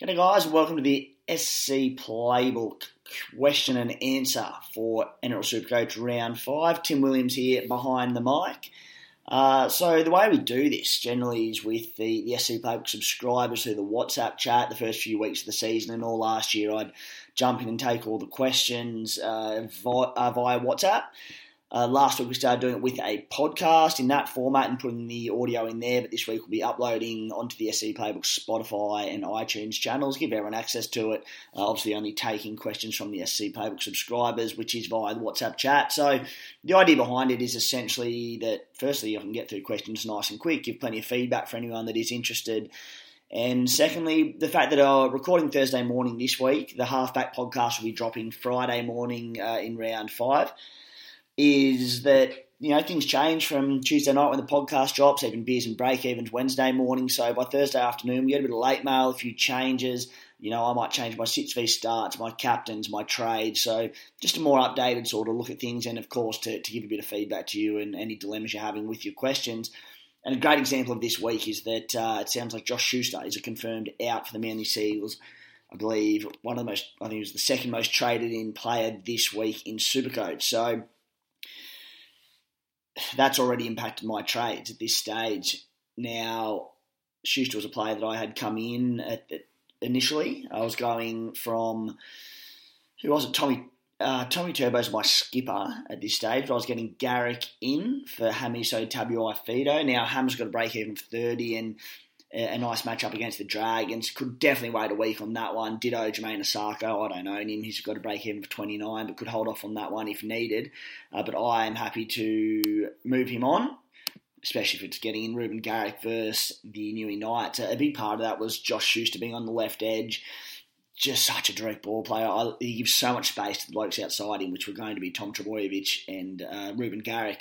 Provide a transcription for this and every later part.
G'day, guys, welcome to the SC Playbook question and answer for NRL Supercoach Round 5. Tim Williams here behind the mic. Uh, so the way we do this generally is with the, the SC Playbook subscribers through the WhatsApp chat the first few weeks of the season and all last year I'd jump in and take all the questions uh, via, uh, via WhatsApp. Uh, last week we started doing it with a podcast in that format and putting the audio in there, but this week we'll be uploading onto the SC Playbook Spotify and iTunes channels, give everyone access to it. Uh, obviously, only taking questions from the SC Playbook subscribers, which is via the WhatsApp chat. So, the idea behind it is essentially that firstly, I can get through questions nice and quick, give plenty of feedback for anyone that is interested. And secondly, the fact that I'm recording Thursday morning this week, the Halfback podcast will be dropping Friday morning uh, in round five is that you know things change from Tuesday night when the podcast drops, even beers and break evens Wednesday morning. So by Thursday afternoon, we get a bit of late mail, a few changes. You know, I might change my sit v starts, my captains, my trade. So just a more updated sort of look at things, and of course to, to give a bit of feedback to you and any dilemmas you're having with your questions. And a great example of this week is that uh, it sounds like Josh Schuster is a confirmed out for the Manly Sea Eagles. I believe one of the most, I think it was the second most traded in player this week in Supercoach. So that's already impacted my trades at this stage. Now, Schuster was a player that I had come in at, at initially. I was going from who was it? Tommy uh, Tommy Turbo's my skipper at this stage, but I was getting Garrick in for Hamiso Tabuai-Fidow. Now Ham's got a break even for 30 and a, nice matchup against the Dragons. Could definitely wait a week on that one. Ditto Jamayne Isaako. I don't know him. He's got a break even for 29, but could hold off on that one if needed. Uh, but I am happy to move him on especially if it's getting in Reuben Garrick versus the Newey Knights. A big part of that was Josh Schuster being on the left edge. Just such a direct ball player. I, he gives so much space to the blokes outside him, which were going to be Tom Trbojevic and uh, Reuben Garrick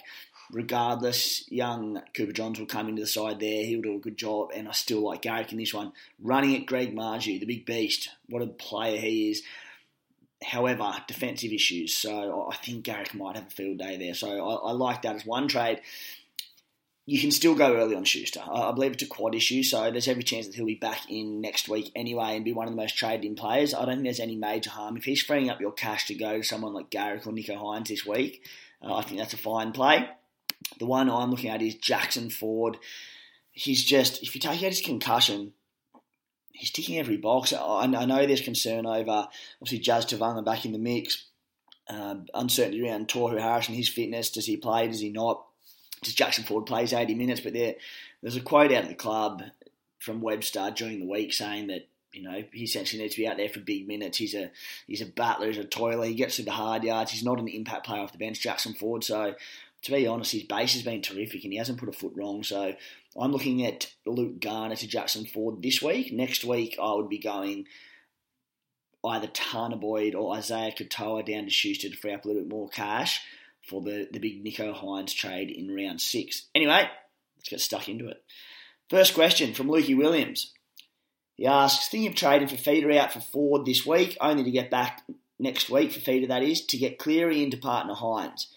regardless, young Cooper Johns will come into the side there. He'll do a good job, and I still like Garrick in this one. Running at Greg Marzhew, the big beast. What a player he is. However, defensive issues. So I think Garrick might have a field day there. So I, I like that as one trade. You can still go early on Schuster. I, I believe it's a quad issue, so there's every chance that he'll be back in next week anyway and be one of the most traded in players. I don't think there's any major harm. If he's freeing up your cash to go to someone like Garrick or Nicho Hynes this week, uh, I think that's a fine play. The one I'm looking at is Jackson Ford. He's just, if you take out his concussion, he's ticking every box. I, know there's concern over, obviously, Jazz Tevaga back in the mix. Um, uncertainty around Tohu Harris and his fitness. Does he play? Does he not? Does Jackson Ford plays 80 minutes? But there, there's a quote out of the club from Webster during the week saying that you know he essentially needs to be out there for big minutes. He's a he's a battler, he's a toiler. He gets to the hard yards. He's not an impact player off the bench, Jackson Ford. So to be honest, his base has been terrific and he hasn't put a foot wrong. So I'm looking at Luke Garner to Jackson Ford this week. Next week, I would be going either Tanah Boyd or Isaiah Katoa down to Schuster to free up a little bit more cash for the, the big Nico Hynes trade in round six. Anyway, let's get stuck into it. First question from Lukey Williams. He asks, thinking of trading for Feeder out for Ford this week, only to get back next week for Feeder, that is, to get Cleary into partner Hynes.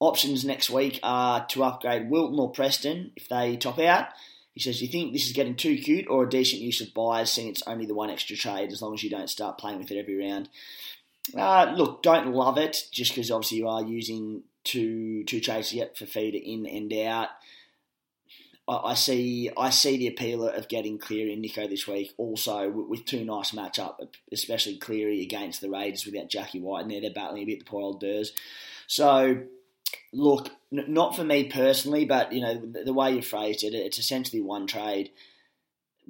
Options next week are to upgrade Wilton or Preston if they top out. He says, you think this is getting too cute or a decent use of buyers, seeing it's only the one extra trade as long as you don't start playing with it every round? Uh, look, don't love it just because obviously you are using two two trades yet for feeder in and out. I, I see I see the appeal of getting Cleary and Nico this week. Also with, two nice matchup, especially Cleary against the Raiders without Jackie Wighton, and there they're battling a bit the poor old Durs. So look, n- not for me personally, but you know the, the way you phrased it, it's essentially one trade.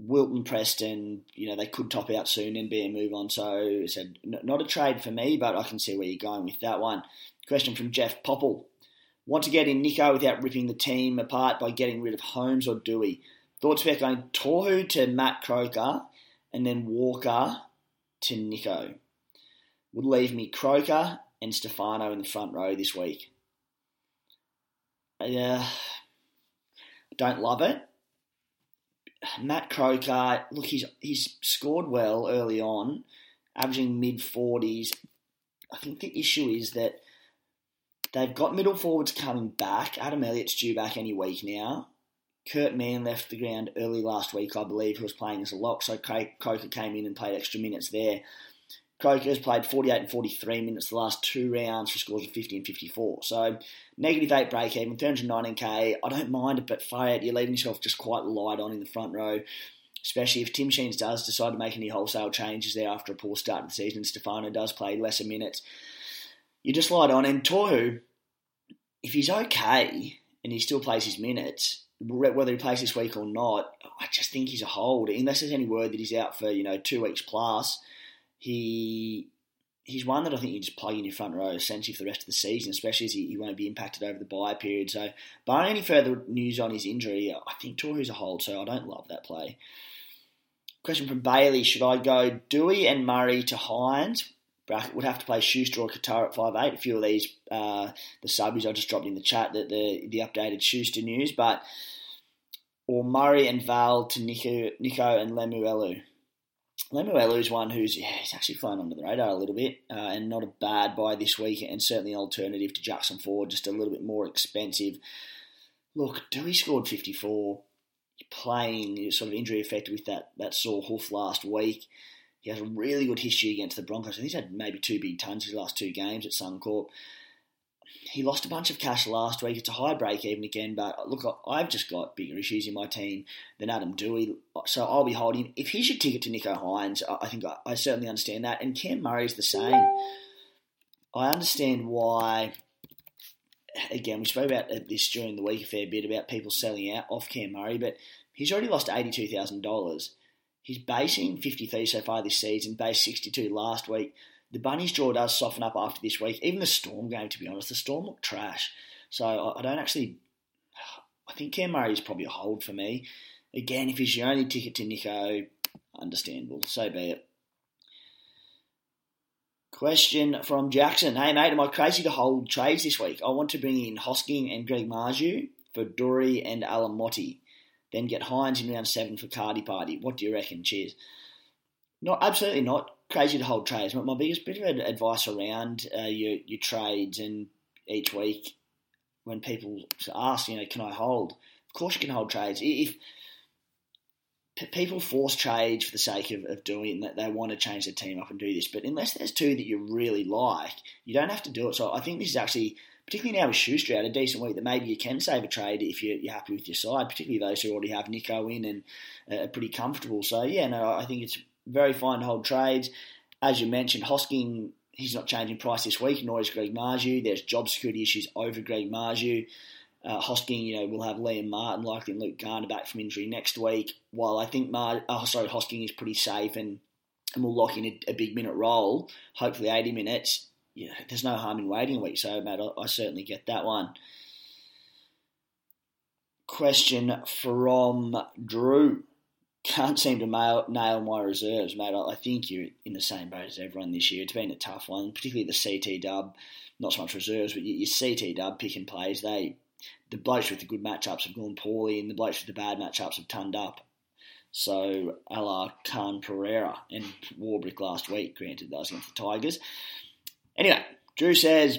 Wilton, Preston, you know, they could top out soon and be a move on. So, said not a trade for me, but I can see where you're going with that one. Question from Jeff Popple. Want to get in Nico without ripping the team apart by getting rid of Holmes or Doueihi? Thoughts about going Tohu to Matt Croker and then Walker to Nico. Would leave me Croker and Stefano in the front row this week. Yeah, don't love it. Matt Croker, look, he's he's scored well early on, averaging mid forties. I think the issue is that they've got middle forwards coming back. Adam Elliott's due back any week now. Kurt Mann left the ground early last week, I believe, who was playing as a lock, so Croker came in and played extra minutes there. Croker has played 48 and 43 minutes the last two rounds for scores of 50 and 54. So negative 8 break even, 319k. I don't mind it, but far you're leaving yourself just quite light on in the front row, especially if Tim Sheens does decide to make any wholesale changes there after a poor start of the season. Stefano does play lesser minutes. You just light on. And Tohu, if he's okay and he still plays his minutes, whether he plays this week or not, I just think he's a hold. Unless there's any word that he's out for, you know, two weeks plus he he's one that I think you just plug in your front row essentially for the rest of the season, especially as he, he won't be impacted over the bye period. So, barring any further news on his injury, I think Tohu's a hold, so I don't love that play. Question from Bailey: Should I go Doueihi and Murray to Hynes? Bracket would have to play Schuster or Katoa at five eight. A few of these, uh, the subbies I just dropped in the chat that the the updated Schuster news, but or Murray and Val to Nico, Nico and Lemuelu. Lemuelu's one who's yeah, he's actually flown under the radar a little bit, uh, and not a bad buy this week, and certainly an alternative to Jackson Ford, just a little bit more expensive. Look, Doueihi scored 54, playing sort of injury affected with that, that sore hoof last week. He has a really good history against the Broncos. I think he's had maybe two big tons his last two games at Suncorp he lost a bunch of cash last week. It's a high break even again, but look, I've just got bigger issues in my team than Adam Doueihi, so I'll be holding. If he's your ticket to Nico Hynes, I think I, I certainly understand that. And Cam Murray's the same. I understand why. Again, we spoke about this during the week a fair bit about people selling out off Cam Murray, but he's already lost eighty-two thousand dollars. He's basing fifty-three so far this season, based sixty-two last week the Bunnies draw does soften up after this week. Even the Storm game, to be honest, the Storm look trash. So I, I don't actually. I think Cam Murray is probably a hold for me. Again, if he's your only ticket to Nico, understandable. So be it. Question from Jackson. Hey mate, am I crazy to hold trades this week? I want to bring in Hosking and Greg Marzhew for Dory and Alamoti. Then get Hynes in round seven for Cardi Party. What do you reckon? Cheers. Not absolutely not crazy to hold trades. My biggest bit of advice around uh, your your trades and each week when people ask, you know, can I hold? Of course, you can hold trades. If people force trades for the sake of, of doing it, they want to change their team up and do this, but unless there's two that you really like, you don't have to do it. So I think this is actually, particularly now with Schuster out a decent week, that maybe you can save a trade if you're, you're happy with your side, particularly those who already have Nico in and uh, are pretty comfortable. So yeah, no, I think it's very fine to hold trades. As you mentioned, Hosking, he's not changing price this week, nor is Greg Marzhew. There's job security issues over Greg Marzhew. Uh, Hosking, you know, will have Liam Martin, likely and Luke Garner back from injury next week. While I think Mar- oh, sorry, Hosking is pretty safe and, and will lock in a, a, big minute role, hopefully 80 minutes. Yeah, there's no harm in waiting a week, so mate, I, I certainly get that one. Question from Drew can't seem to nail, nail my reserves, mate. I, think you're in the same boat as everyone this year. It's been a tough one, particularly the CT dub. Not so much reserves, but your, your CT dub pick and plays. They, the blokes with the good matchups have gone poorly, and the blokes with the bad matchups have turned up. So, a la Khan Pereira and Warbrick last week, granted that was against the Tigers. Anyway, Drew says,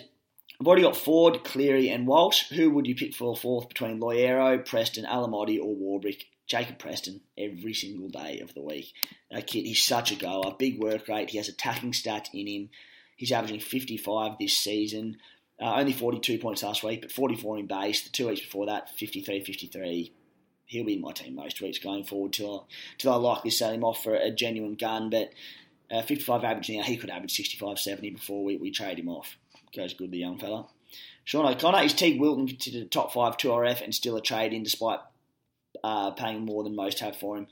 I've already got Ford, Cleary, and Walsh. Who would you pick for fourth between Loiero, Preston, Alamoti, or Warbrick? Jacob Preston every single day of the week. That kid, he's such a goer. Big work rate. He has attacking stats in him. He's averaging 55 this season. Uh, only 42 points last week, but 44 in base. The two weeks before that, 53 53. he'll be in my team most weeks going forward till till I likely sell him off for a genuine gun. But uh, 55 average now, he could average 65, 70 before we, we trade him off. Goes good, the young fella. Sean O'Connor, is Teague Wilton considered a top five 2RF and still a trade in despite uh, paying more than most have for him?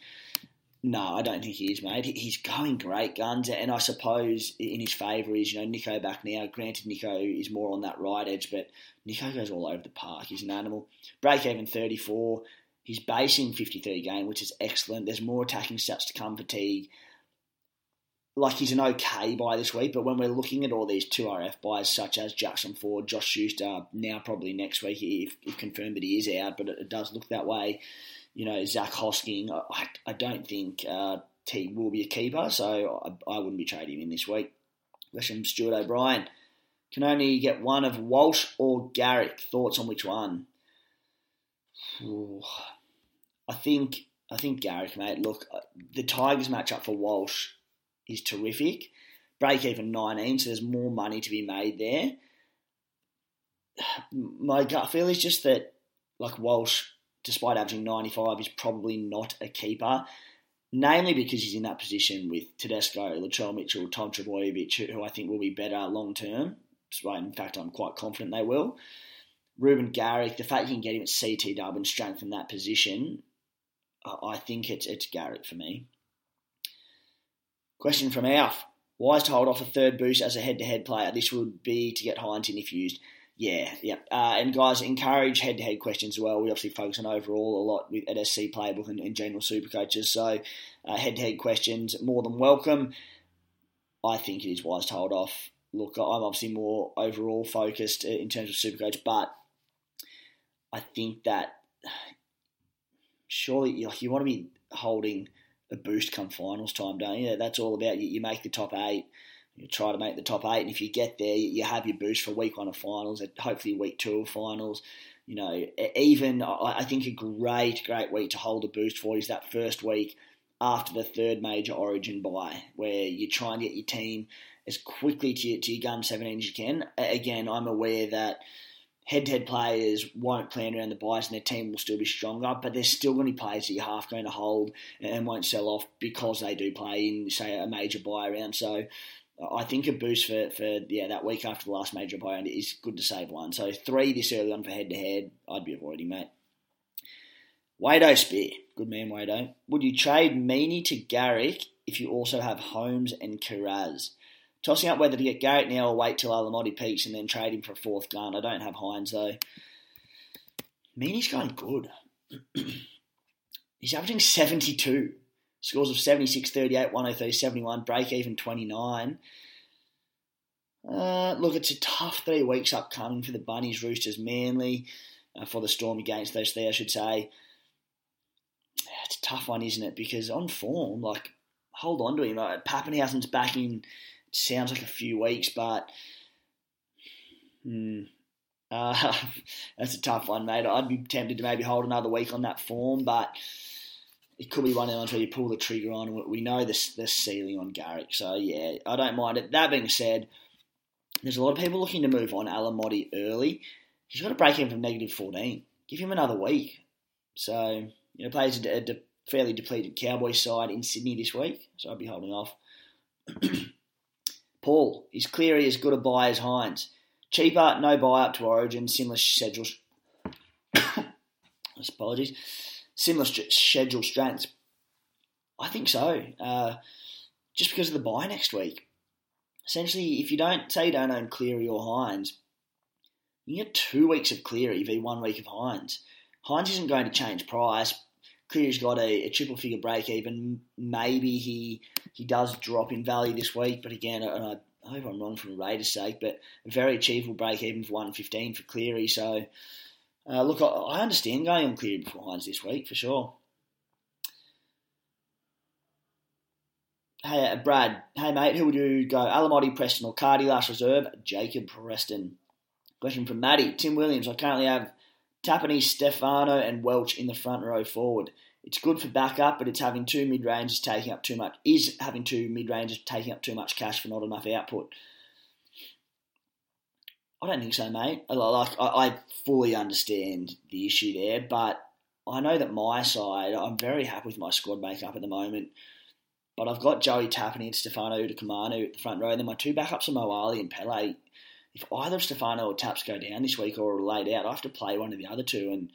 No, I don't think he is, mate. He's going great guns, and I suppose in his favour is you know Nico back now. Granted, Nico is more on that right edge, but Nico goes all over the park. He's an animal. Break even 34. He's basing 53 game, which is excellent. There's more attacking stats to come for Teague. Like he's an okay buy this week, but when we're looking at all these 2RF buys such as Jackson Ford, Josh Schuster, now probably next week if, if confirmed that he is out, but it, it does look that way you know, Zach Hosking, I, I don't think uh, Teague will be a keeper, so I, I wouldn't be trading him in this week. From Stuart O'Brien. Can only get one of Walsh or Garrick. Thoughts on which one? Ooh, I think I think Garrick, mate. Look, uh, the Tigers match up for Walsh is terrific. Break even 19, so there's more money to be made there. My gut feel is just that, like Walsh despite averaging 95, is probably not a keeper. Namely because he's in that position with Tedesco, Latrell Mitchell, Tom Trbojevic, who I think will be better long term. In fact, I'm quite confident they will. Reuben Garrick, the fact you can get him at CT dub and strengthen that position, I think it's, it's Garrick for me. Question from Alf. Wise to hold off a third boost as a head to head player. This would be to get Hynes in if used. Yeah, yeah. Uh, and guys, encourage head to head questions as well. We obviously focus on overall a lot with, at SC Playbook and, and general super coaches. So head to head questions, more than welcome. I think it is wise to hold off. Look, I'm obviously more overall focused in terms of super coach, but I think that surely you, you want to be holding a boost come finals time, don't you? That's all about you. You make the top eight you try to make the top eight, and if you get there, you have your boost for week one of finals, hopefully week two of finals. You know, even I think a great, great week to hold a boost for is that first week after the third major Origin bye, where you try and get your team as quickly to your, to your gun 17 as you can. Again, I'm aware that head-to-head players won't plan around the byes and their team will still be stronger, but there's still going to be players that you're half going to hold and won't sell off because they do play in, say, a major bye around. So I think a boost for, for yeah that week after the last major opponent is good to save one. So three this early on for head to head, I'd be avoiding mate. Wado Spear, good man Wado. Would you trade Meaney to Garrick if you also have Holmes and Kiraz? Tossing up whether to get Garrick now or wait till Alamoti peaks and then trade him for a fourth gun. I don't have Hynes though. Meaney's going good. He's averaging 72. Scores of 76, 38, 103, 71, break even 29. Uh, look, it's a tough three weeks upcoming for the Bunnies, Roosters, Manly, uh, for the Storm against those three, I should say. It's a tough one, isn't it? Because on form, like, hold on to him. Like, Papenhuyzen's back in, sounds like a few weeks, but hmm, uh, that's a tough one, mate. I'd be tempted to maybe hold another week on that form, but it could be one of the ones where you pull the trigger on. We know the, the ceiling on Garrick, so yeah, I don't mind it. That being said, there's a lot of people looking to move on Alamoti early. He's got to break in from negative 14. Give him another week. So, you know, plays a, a fairly depleted Cowboy side in Sydney this week, so I'd be holding off. Paul, is Cleary as good a buy as Hynes? Cheaper, no bye up to Origin, similar schedule. Apologies similar st- schedule strengths? I think so. Uh, just because of the bye next week. Essentially, if you don't say you don't own Cleary or Hynes, you get two weeks of Cleary v one week of Hynes. Hynes isn't going to change price. Cleary's got a, a triple figure break even. Maybe he he does drop in value this week, but again, and I, I hope I'm wrong from the Raiders' sake, but a very achievable break even for 115 for Cleary. So uh, look, I, I, understand going on Cleary before Hynes this week for sure. Hey, uh, Brad. Hey, mate, who would you go? Alamoti, Preston, or Cardi last reserve? Jacob Preston. Question from Maddie. Tim Williams. I currently have Tapine, Stefano, and Welch in the front row forward. It's good for backup, but it's having two mid ranges taking up too much. Is having two mid ranges taking up too much cash for not enough output? I don't think so, mate. Like I, I fully understand the issue there, but I know that my side, I'm very happy with my squad makeup at the moment. But I've got Joey Tapine and Stefano Utoikamanu at the front row. And then my two backups are Moali and Pele. If either Stefano or Taps go down this week or are laid out, I have to play one of the other two. And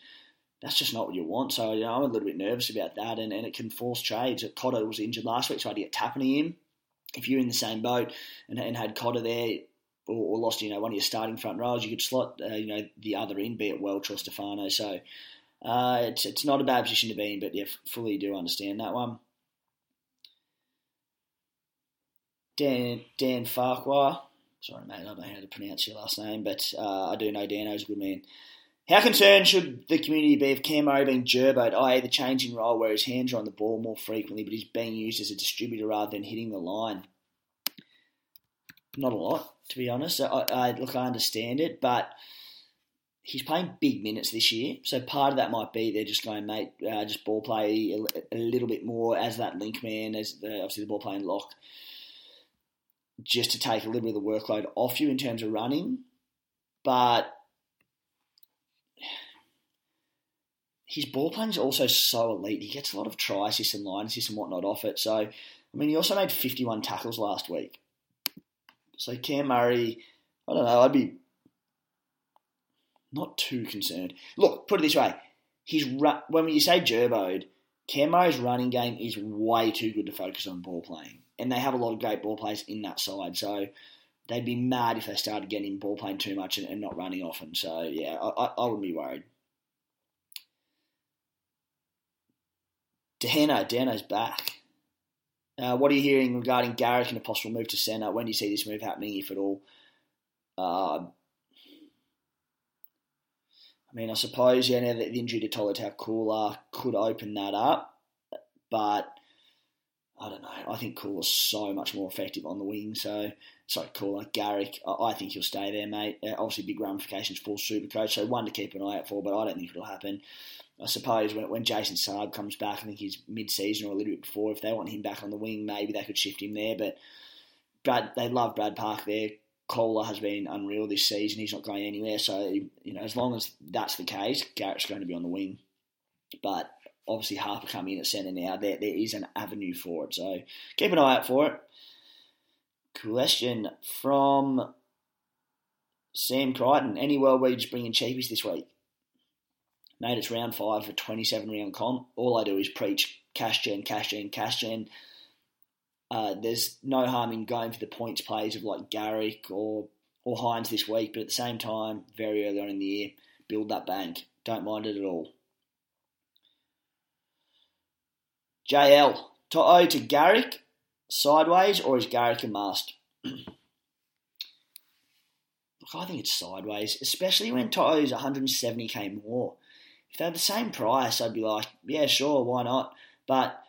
that's just not what you want. So, you know, I'm a little bit nervous about that. And, and it can force trades. Cotter was injured last week, so I had to get Tapine in. If you're in the same boat and, and had Cotter there, or, or, lost, you know, one of your starting front rows, you could slot, uh, you know, the other in, be it Welch or Stefano. So uh, it's it's not a bad position to be in, but yeah, fully do understand that one. Dan Dan Farquhar. Sorry, mate, I don't know how to pronounce your last name, but uh, I do know Dano's a good man. How concerned should the community be of Cam Murray being gerboed, i.e. the changing role where his hands are on the ball more frequently, but he's being used as a distributor rather than hitting the line? Not a lot, to be honest. I, I look, I understand it, but he's playing big minutes this year, so part of that might be they're just going, mate, uh, just ball play a, a, little bit more as that link man, as the, obviously the ball playing lock just to take a little bit of the workload off you in terms of running. But his ball playing is also so elite. He gets a lot of try assists and line assists and whatnot off it. So, I mean, he also made 51 tackles last week. So, Cam Murray, I don't know, I'd be not too concerned. Look, put it this way. He's when you say gerboed, Cam Murray's running game is way too good to focus on ball playing and they have a lot of great ball players in that side. So they'd be mad if they started getting ball playing too much and, and not running often. So yeah, I, I, wouldn't be worried. Dano, Dano's back. Uh, what are you hearing regarding Garrick and a possible move to centre? When do you see this move happening, if at all? Uh, I mean, I suppose yeah, now that the injury to Tolutau Koula could open that up, but I don't know. I think Koula's so much more effective on the wing. So, sorry, Koula, Garrick, I think he'll stay there, mate. Uh, obviously, big ramifications for Supercoach. So, one to keep an eye out for, but I don't think it'll happen. I suppose when, when Jason Saab comes back, I think he's mid season or a little bit before. If they want him back on the wing, maybe they could shift him there. But Brad, they love Brad Park there. Koula has been unreal this season. He's not going anywhere. So, you know, as long as that's the case, Garrick's going to be on the wing. But obviously Harper coming in at centre now, there, there is an avenue for it. So keep an eye out for it. Question from Sam Crichton. Any world where you just bring in cheapies this week? Mate, it's round five for 27 round comp. All I do is preach cash gen, cash gen, cash gen. Uh, there's no harm in going for the points plays of like Garrick or or Hynes this week, but at the same time, very early on in the year, build that bank. Don't mind it at all. JL, To'o to Garrick, sideways, or is Garrick a must? Look, I think it's sideways, especially when To'o's 170k more. If they had the same price, I'd be like, yeah, sure, why not? But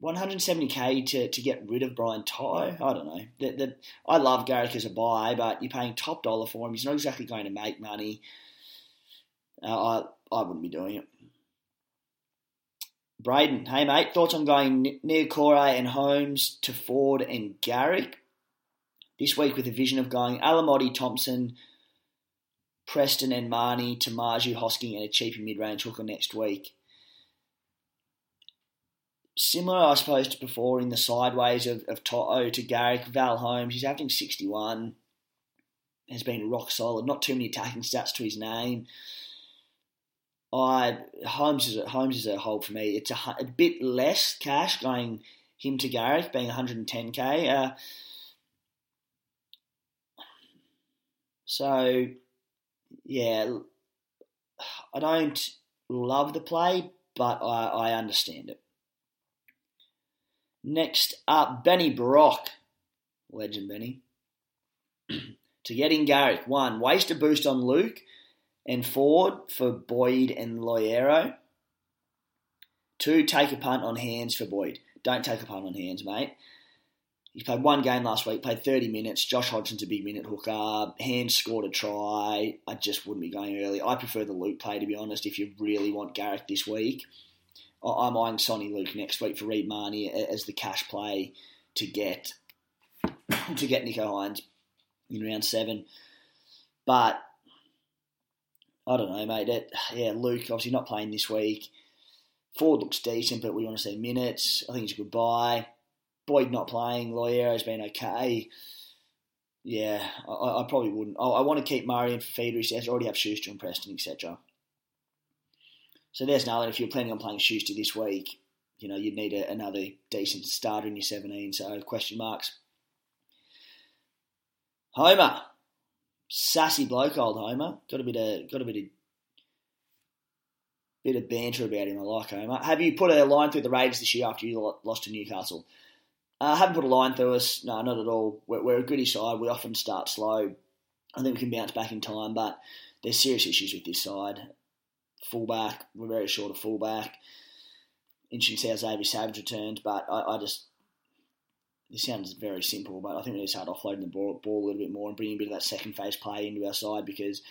170k to, to get rid of Brian To'o, I don't know. The, the, I love Garrick as a buy, but you're paying top dollar for him. He's not exactly going to make money. Uh, I, I wouldn't be doing it. Braden, hey mate, thoughts on going Niukore and Holmes to Ford and Garrick this week with a vision of going Alamoti, Thompson, Preston and Mahoney to Marzhew, Hosking and a cheaper mid-range hooker next week. Similar, I suppose, to before in the sideways of, of Toto to Garrick, Val Holmes, he's averaging 61, has been rock solid, not too many attacking stats to his name. I Holmes is a, Holmes is a hold for me. It's a, a bit less cash going him to Garrick being 110k. Uh, so yeah, I don't love the play, but I, I understand it. Next up, Benny Brock, legend Benny. to get in Garrick, one waste a boost on Luke and Ford for Boyd and Loiero. Two, take a punt on hands for Boyd. Don't take a punt on hands, mate. He played one game last week, played 30 minutes. Josh Hodgson's a big minute hooker. Hands scored a try. I just wouldn't be going early. I prefer the Luke play, to be honest, if you really want Garrick this week. I'm eyeing Sonny Luke next week for Reed Mahoney as the cash play to get to get Nicho Hynes in round seven. But I don't know, mate. That, yeah, Luke obviously not playing this week. Ford looks decent, but we want to see minutes. I think he's a good buy. Boyd not playing. Loiero's been okay. Yeah, I, I probably wouldn't. I, I, want to keep Murray feeder. He I already have Schuster and Preston, etc. So there's another. If you're planning on playing Schuster this week, you know you'd need a, another decent starter in your 17. So question marks. Homer, sassy bloke, old Homer. Got a bit of got a bit of bit of banter about him. I like Homer. Have you put a line through the Raiders this year after you lost to Newcastle? I uh, haven't put a line through us. No, not at all. We're, we're a goody side. We often start slow. I think we can bounce back in time, but there's serious issues with this side. Fullback, we're very short of fullback. Interesting to see how Xavier Savage returns, but I, I just this sounds very simple, but I think we need to start offloading the ball, ball, a little bit more and bringing a bit of that second phase play into our side because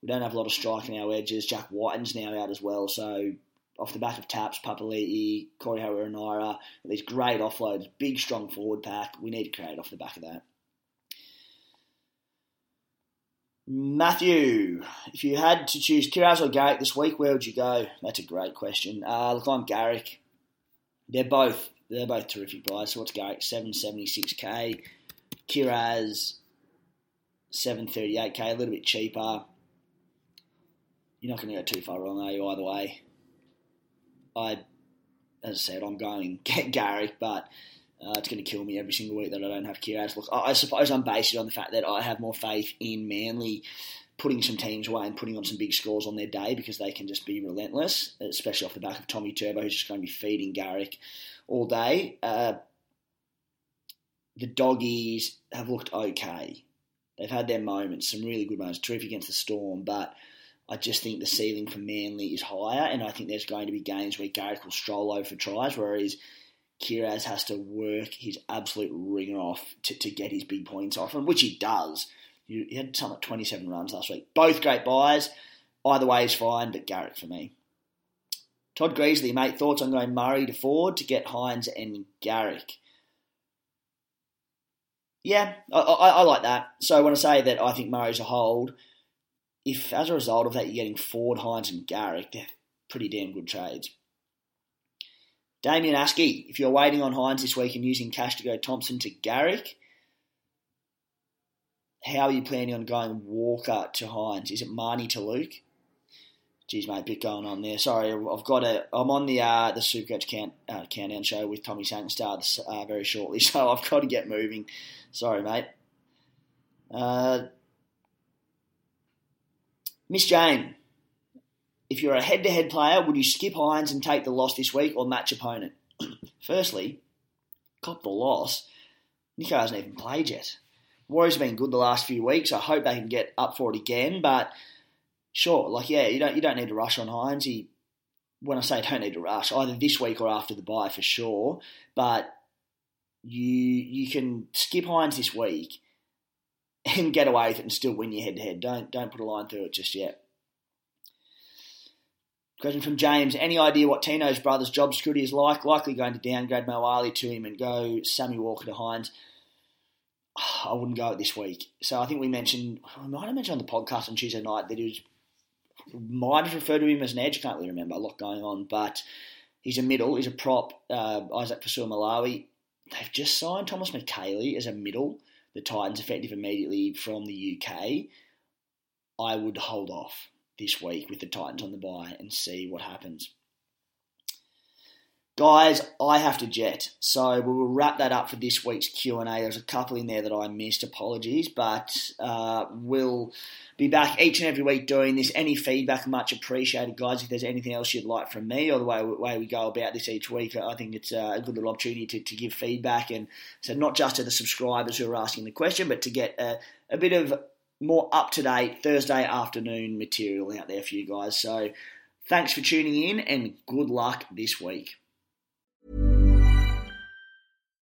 we don't have a lot of striking our edges. Jack Wighton's now out as well, so off the back of Taps, Papali'i, Corey Harawira-Naera, these great offloads, big strong forward pack. We need to create off the back of that. Matthew, if you had to choose Kiraz or Garrick this week, where would you go? That's a great question. Uh, look, I'm Garrick. They're both they're both terrific buys. So what's Garrick? Seven seventy six k. Kiraz seven thirty eight k. A little bit cheaper. You're not going to go too far wrong, are you? Either way. I, as I said, I'm going get Garrick, but uh, it's going to kill me every single week that I don't have Kiraz. Look, I, I suppose I'm based it on the fact that I have more faith in Manly putting some teams away and putting on some big scores on their day because they can just be relentless, especially off the back of Tommy Turbo, who's just going to be feeding Garrick all day. Uh, the doggies have looked okay. They've had their moments, some really good moments, terrific against the Storm, but I just think the ceiling for Manly is higher, and I think there's going to be games where Garrick will stroll over for tries, whereas Kiraz has to work his absolute ringer off to, to get his big points off, and which he does. He had something like 27 runs last week. Both great buys. Either way is fine, but Garrick for me. Todd Greasley, mate, thoughts on going Murray to Ford to get Hynes and Garrick? Yeah, I, I, I, like that. So when I say that I think Murray's a hold, if as a result of that you're getting Ford, Hynes, and Garrick, they're pretty damn good trades. Damien Askey, if you're waiting on Hynes this week and using cash to go Thompson to Garrick, how are you planning on going Walker to Hynes? Is it Marnie to Luke? Geez, mate, bit going on there. Sorry, I've got a. I'm on the uh, the Supercoach count, uh, countdown show with Tommy Sankstad uh, very shortly, so I've got to get moving. Sorry, mate. Uh, Miss Jane, if you're a head-to-head player, would you skip Hynes and take the loss this week, or match opponent? Firstly, cop the loss. Nico hasn't even played yet. Warriors have been good the last few weeks. I hope they can get up for it again. But sure, like yeah, you don't you don't need to rush on Hynes. He, when I say don't need to rush, either this week or after the bye for sure. But you you can skip Hynes this week and get away with it and still win your head to head. Don't don't put a line through it just yet. Question from James: Any idea what Tino's brother's job security is like? Likely going to downgrade Moali to him and go Sammy Walker to Hynes. I wouldn't go it this week. So I think we mentioned, I might have mentioned on the podcast on Tuesday night that he was might have referred to him as an edge. Can't really remember. A lot going on, but he's a middle. He's a prop. Uh, Isaac Fasuamaleaui. They've just signed Thomas Mikaele as a middle the Titans effective immediately from the UK, I would hold off this week with the Titans on the bye and see what happens. Guys, I have to jet, so we will wrap that up for this week's Q and A. There's a couple in there that I missed. Apologies, but uh, we'll be back each and every week doing this. Any feedback much appreciated, guys. If there's anything else you'd like from me or the way, way we go about this each week, I think it's a good little opportunity to, to give feedback and so not just to the subscribers who are asking the question, but to get a, a bit of more up to date Thursday afternoon material out there for you guys. So thanks for tuning in and good luck this week.